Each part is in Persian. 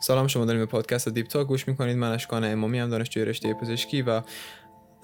سلام شما داریم به پادکست دیپ تاک گوش می‌کنید. من اشکان امامی هم دانشجوی رشته پزشکی و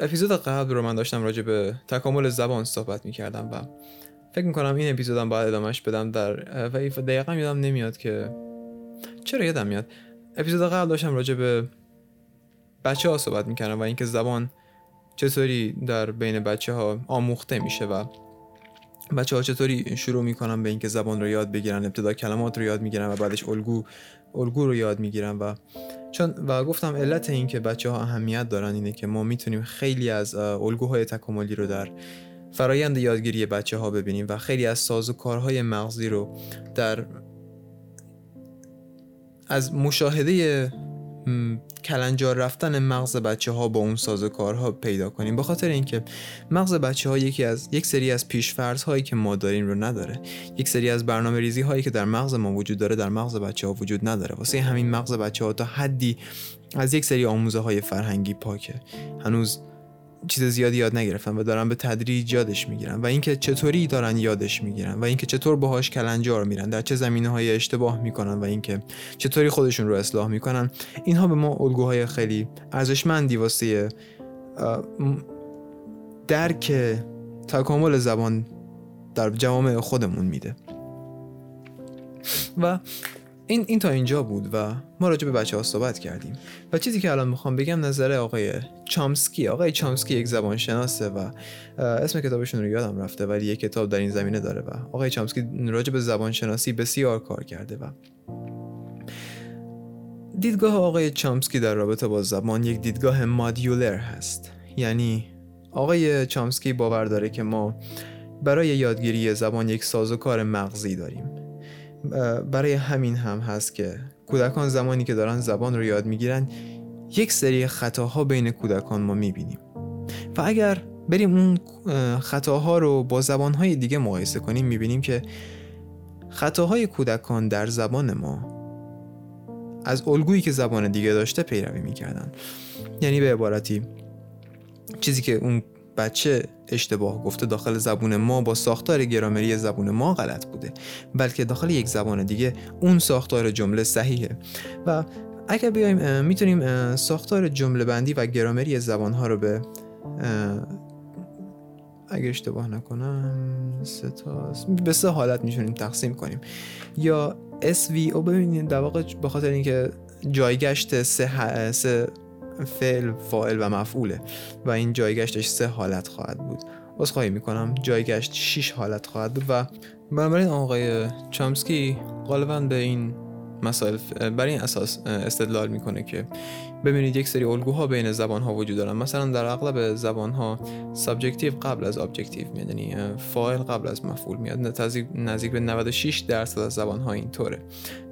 اپیزود قبل رو من داشتم راجع به تکامل زبان صحبت می‌کردم و فکر می‌کنم این اپیزودم باید ادامهش بدم در و دقیقا یادم نمیاد که چرا یادم میاد. اپیزود قبل داشتم راجع به بچه ها صحبت می‌کردم و اینکه زبان چطوری در بین بچه ها آموخته میشه و بچه ها چطوری شروع می‌کنن به اینکه زبان رو یاد بگیرن ابتدا کلمات رو یاد می‌گیرن و بعدش الگو الگو رو یاد می‌گیرن و چون و گفتم علت این که بچه ها اهمیت دارن اینه که ما می‌تونیم خیلی از الگوهای تکاملی رو در فرایند یادگیری بچه ها ببینیم و خیلی از ساز و کارهای مغزی رو در از مشاهده کلنجار رفتن مغز بچه ها با اون کارها پیدا کنیم. به خاطر اینکه مغز بچه ها یکی از یک سری از پیشفرض هایی که ما داریم رو نداره. یک سری از برنامه ریزی هایی که در مغز ما وجود داره در مغز بچه ها وجود نداره. واسه همین مغز بچه ها تا حدی از یک سری آموزه های فرهنگی پاکه. هنوز چیز زیادی یاد نگرفتن و دارن به تدریج یادش می‌گیرن و اینکه چطوری دارن یادش می‌گیرن و اینکه چطور باهاش کلنجار میرن در چه زمینه های اشتباه می‌کنن و اینکه چطوری خودشون رو اصلاح می‌کنن اینها به ما الگوهای خیلی ارزشمندی واسه درک تکامل زبان در جوامع خودمون میده. و این این تا اینجا بود و ما راجع به بچه ها صحبت کردیم. و چیزی که الان می‌خوام بگم نظر آقای چامسکی. آقای چامسکی یک زبان شناسه و اسم کتابشون رو یادم رفته ولی یک کتاب در این زمینه داره و آقای چامسکی راجع به زبان شناسی بسیار کار کرده و دیدگاه آقای چامسکی در رابطه با زبان یک دیدگاه مادیولر هست. یعنی آقای چامسکی باور داره که ما برای یادگیری زبان یک سازوکار مغزی داریم. برای همین هم هست که کودکان زمانی که دارن زبان رو یاد می‌گیرن یک سری خطاها بین کودکان ما می‌بینیم. و اگر بریم اون خطاها رو با زبانهای دیگه مقایسه کنیم می‌بینیم که خطاهای کودکان در زبان ما از الگویی که زبان دیگه داشته پیروی می‌کردن. یعنی به عبارتی چیزی که اون بچه اشتباه گفته داخل زبون ما با ساختار گرامری زبون ما غلط بوده بلکه داخل یک زبان دیگه اون ساختار جمله صحیحه. و اگر بیایم می‌تونیم ساختار جمله بندی و گرامری زبان ها رو به اگر اشتباه نکنم سه به سه حالت می‌تونیم تقسیم کنیم. یا SVO ببینید در واقع به خاطر اینکه جایگشت سه, سه فعل فاعل و مفعوله و این جایگشتش سه حالت خواهد بود. خواهی می‌کنم جایگشت 6 حالت خواهد بود و بنابراین آقای چامسکی غالبا به این مسائل بر این اساس استدلال می‌کنه که ببینید یک سری الگوها بین زبان ها وجود دارن. مثلا در اغلب زبان ها subjective قبل از objective میاد یعنی فاعل قبل از مفعول میاد. نزدیک به 96 درصد از زبان ها اینطوره.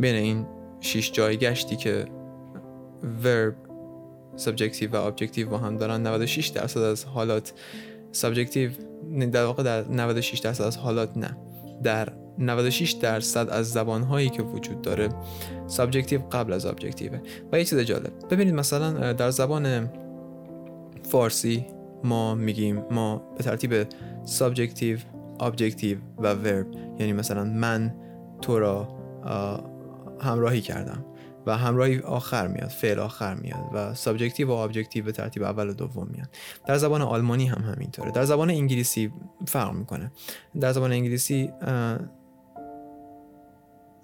بین این 6 جایگشتی که verb subjective و objective با هم دارن. 96 درصد از حالات subjective در واقع در 96 درصد از حالات نه. در 96 درصد از زبانهایی که وجود داره subjective قبل از objective ه. و یه چیز جالب ببینید مثلا در زبان فارسی ما میگیم ما به ترتیب subjective objective و verb. یعنی مثلا من تو را همراهی کردم. و همراهی آخر میاد فعل آخر میاد و subjective و objective به ترتیب اول و دوم میاد. در زبان آلمانی هم همینطوره. در زبان انگلیسی فرق می‌کنه. در زبان انگلیسی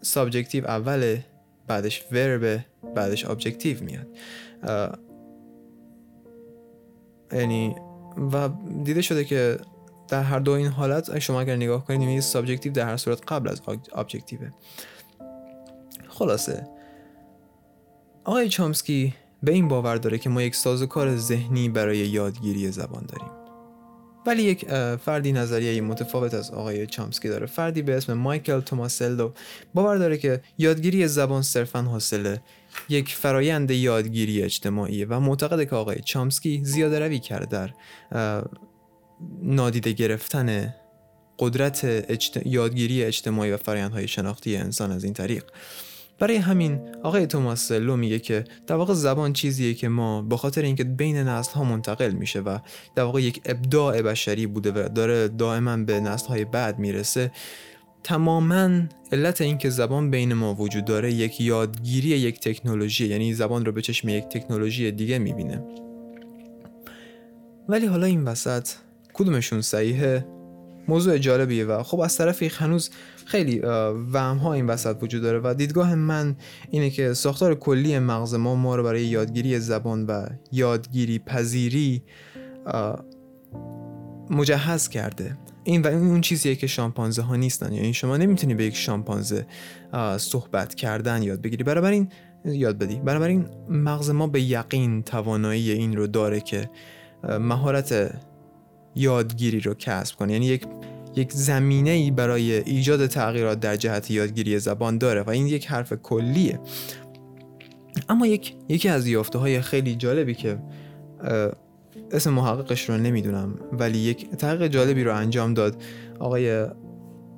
subjective اول بعدش verb بعدش objective میاد. یعنی و دیده شده که در هر دو این حالت شما اگر نگاه کنید می‌بینید subjective در هر صورت قبل از objective ه خلاصه. آقای چامسکی به این باور داره که ما یک سازوکار ذهنی برای یادگیری زبان داریم. ولی یک فردی نظریه متفاوت از آقای چامسکی داره. فردی به اسم مایکل توماسلو باور داره که یادگیری زبان صرفا حاصله یک فرایند یادگیری اجتماعیه و معتقده که آقای چامسکی زیاده روی کرده در نادیده گرفتن قدرت یادگیری اجتماعی و فرایندهای شناختی انسان از این طریق. برای همین آقای توماس لو میگه که در واقع زبان چیزیه که ما به خاطر اینکه بین نسل ها منتقل میشه و در واقع یک ابداع بشری بوده و داره دائما به نسل های بعد می‌رسه تماما علت اینکه زبان بین ما وجود داره یک یادگیری یک تکنولوژی یعنی زبان رو به چشم یک تکنولوژی دیگه می‌بینه. ولی حالا این وسط کدومشون صحیحه؟ موضوع جالبیه و خب از طرف هنوز خیلی وهم ها این وسط وجود داره و دیدگاه من اینه که ساختار کلی مغز ما ما رو برای یادگیری زبان و یادگیری پذیری مجهز کرده. این و اون چیزیه که شامپانزه ها نیستن. یعنی شما نمی‌تونی به یک شامپانزه صحبت کردن یاد بگیری. برابر این یاد بدی. برابر این مغز ما به یقین توانایی این رو داره که مهارت یادگیری رو کسب کنه. یعنی یک یک زمینه ای برای ایجاد تغییرات در جهت یادگیری زبان داره و این یک حرف کلیه. اما یک یکی از یافته های خیلی جالبی که اسم محققش رو نمی‌دونم ولی یک تحقیق جالبی رو انجام داد. آقای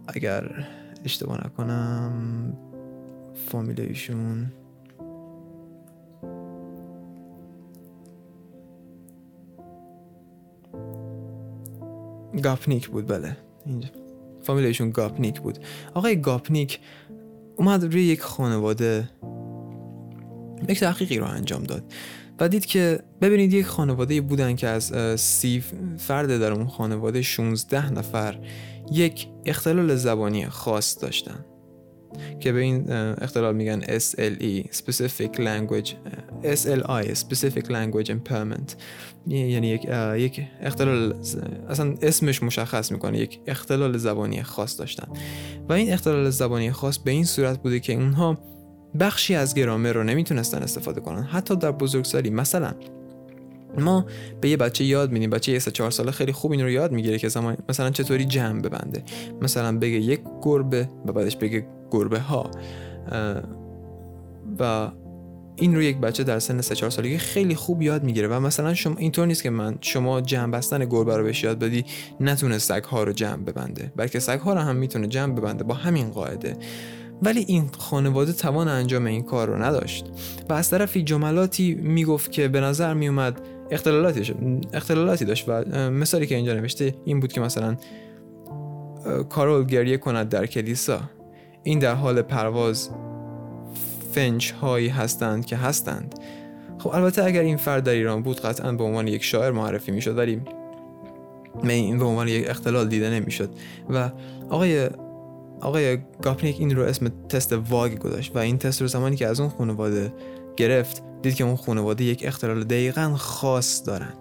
اگر اشتباه نکنم فامیل ایشون. گاپنیک بود بله. اینجا. فامیل ایشون گاپنیک بود. آقای گاپنیک اومد روی یک خانواده یک تحقیقی رو انجام داد و دید که ببینید یک خانواده بودن که از سی فرد در اون خانواده 16 نفر یک اختلال زبانی خاص داشتن که به این اختلال میگن SLE Specific Language SLI Specific Language Impairment. یعنی یک, یک اختلال اصلا اسمش مشخص می‌کنه یک اختلال زبانی خاص داشتن. و این اختلال زبانی خاص به این صورت بوده که اونها بخشی از گرامر رو نمی‌تونستن استفاده کنن. حتی در بزرگسالی مثلا ما به یه بچه یاد میدیم بچه یه سه چهار ساله خیلی خوب این رو یاد می‌گیره که زمان مثلا چطوری جمع ببنده. مثلا بگه یک گربه و بعدش بگه گربه ها و این رو یک بچه در سن 3 4 سالگی خیلی خوب یاد می‌گیره و مثلا شما اینطور نیست که من شما جمع بستن گربه رو بهش یاد بدی نتونه سگ ها رو جمع ببنده. بلکه سگ ها رو هم می‌تونه جمع ببنده با همین قاعده. ولی این خانواده توان انجام این کار رو نداشت. و از طرفی جملاتی می‌گفت که به نظر میومد اختلالاتی, اختلالاتی داشت و مثالی که اینجا نوشته این بود که مثلا کارول گریه کند در کلیسا. این در حال پرواز فنچ هایی هستند که هستند. خب البته اگر این فرد در ایران بود قطعا به عنوان یک شاعر معرفی می‌شد ولی این به عنوان یک اختلال دیده نمی‌شد. و آقای آقای گاپنیک این رو اسم تست واگ گذاشت و این تست رو زمانی که از اون خانواده گرفت دید که اون خانواده یک اختلال دقیقا خاص دارن.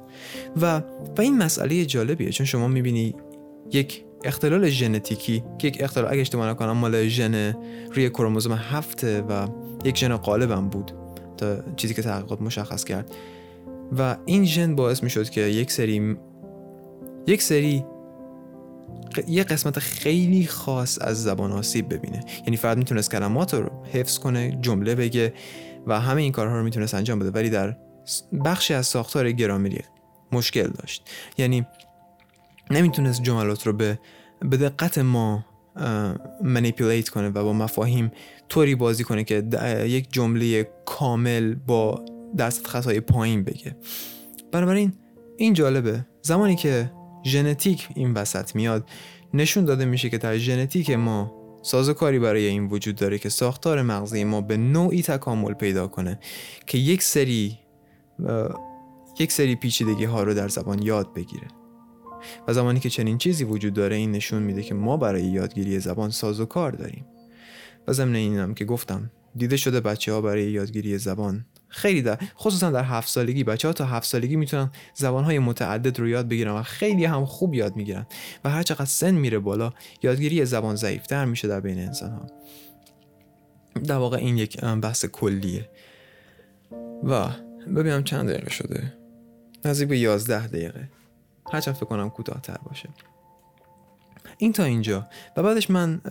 و و این مسئله جالبیه چون شما می‌بینی یک اختلال ژنتیکی که یک اختلال اگه اشتباه نکنم مال ژن روی کروموزوم هفته و یک ژن غالبم بود تا چیزی که تحقیقات مشخص کرد. و این ژن باعث می‌شد که یک سری یک سری یه قسمت خیلی خاص از زبان آسیب ببینه. یعنی فرد می‌تونست کلمات رو حفظ کنه جمله بگه و همه این کارها رو می‌تونست انجام بده. ولی در بخشی از ساختار گرامری مشکل داشت. یعنی نمی‌تونست جملات رو به به دقت ما منیپولیت کنه و با مفاهیم طوری بازی کنه که یک جمله کامل با درصد خطای پایین بگه. بنابراین این جالبه. زمانی که ژنتیک این وسط میاد نشون داده میشه که در ژنتیک ما سازوکاری برای این وجود داره که ساختار مغزی ما به نوعی تکامل پیدا کنه که یک سری یک سری پیچیدگی ها رو در زبان یاد بگیره. و زمانی که چنین چیزی وجود داره این نشون میده که ما برای یادگیری زبان سازوکار داریم. و ضمن اینم که گفتم دیده شده بچه ها برای یادگیری زبان خیلی در خصوصا در هفت سالگی بچه ها تا هفت سالگی می‌تونن زبان های متعدد رو یاد بگیرن و خیلی هم خوب یاد می‌گیرن و هر چقدر سن میره بالا یادگیری زبان ضعیفتر میشه در بین انسان ها در واقع این یک بحث کلیه. و ببینم چند دقیقه شده. نزدیک به 11 دقیقه. هرچند فکر کنم کوتاهتر باشه. این تا اینجا. و بعدش من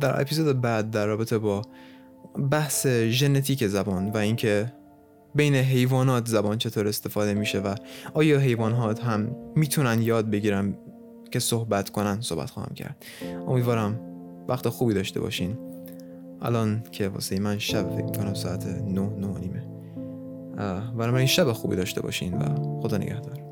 در اپیزود بعد در رابطه با بحث ژنتیک زبان و اینکه بین حیوانات زبان چطور استفاده میشه و آیا حیوانات هم می‌تونن یاد بگیرن که صحبت کنن صحبت خواهم کرد. امیدوارم وقت خوبی داشته باشین. الان که واسه من شب فکر کنم ساعت نه نه نیمه. این شب خوبی داشته باشین و خدا نگهدار.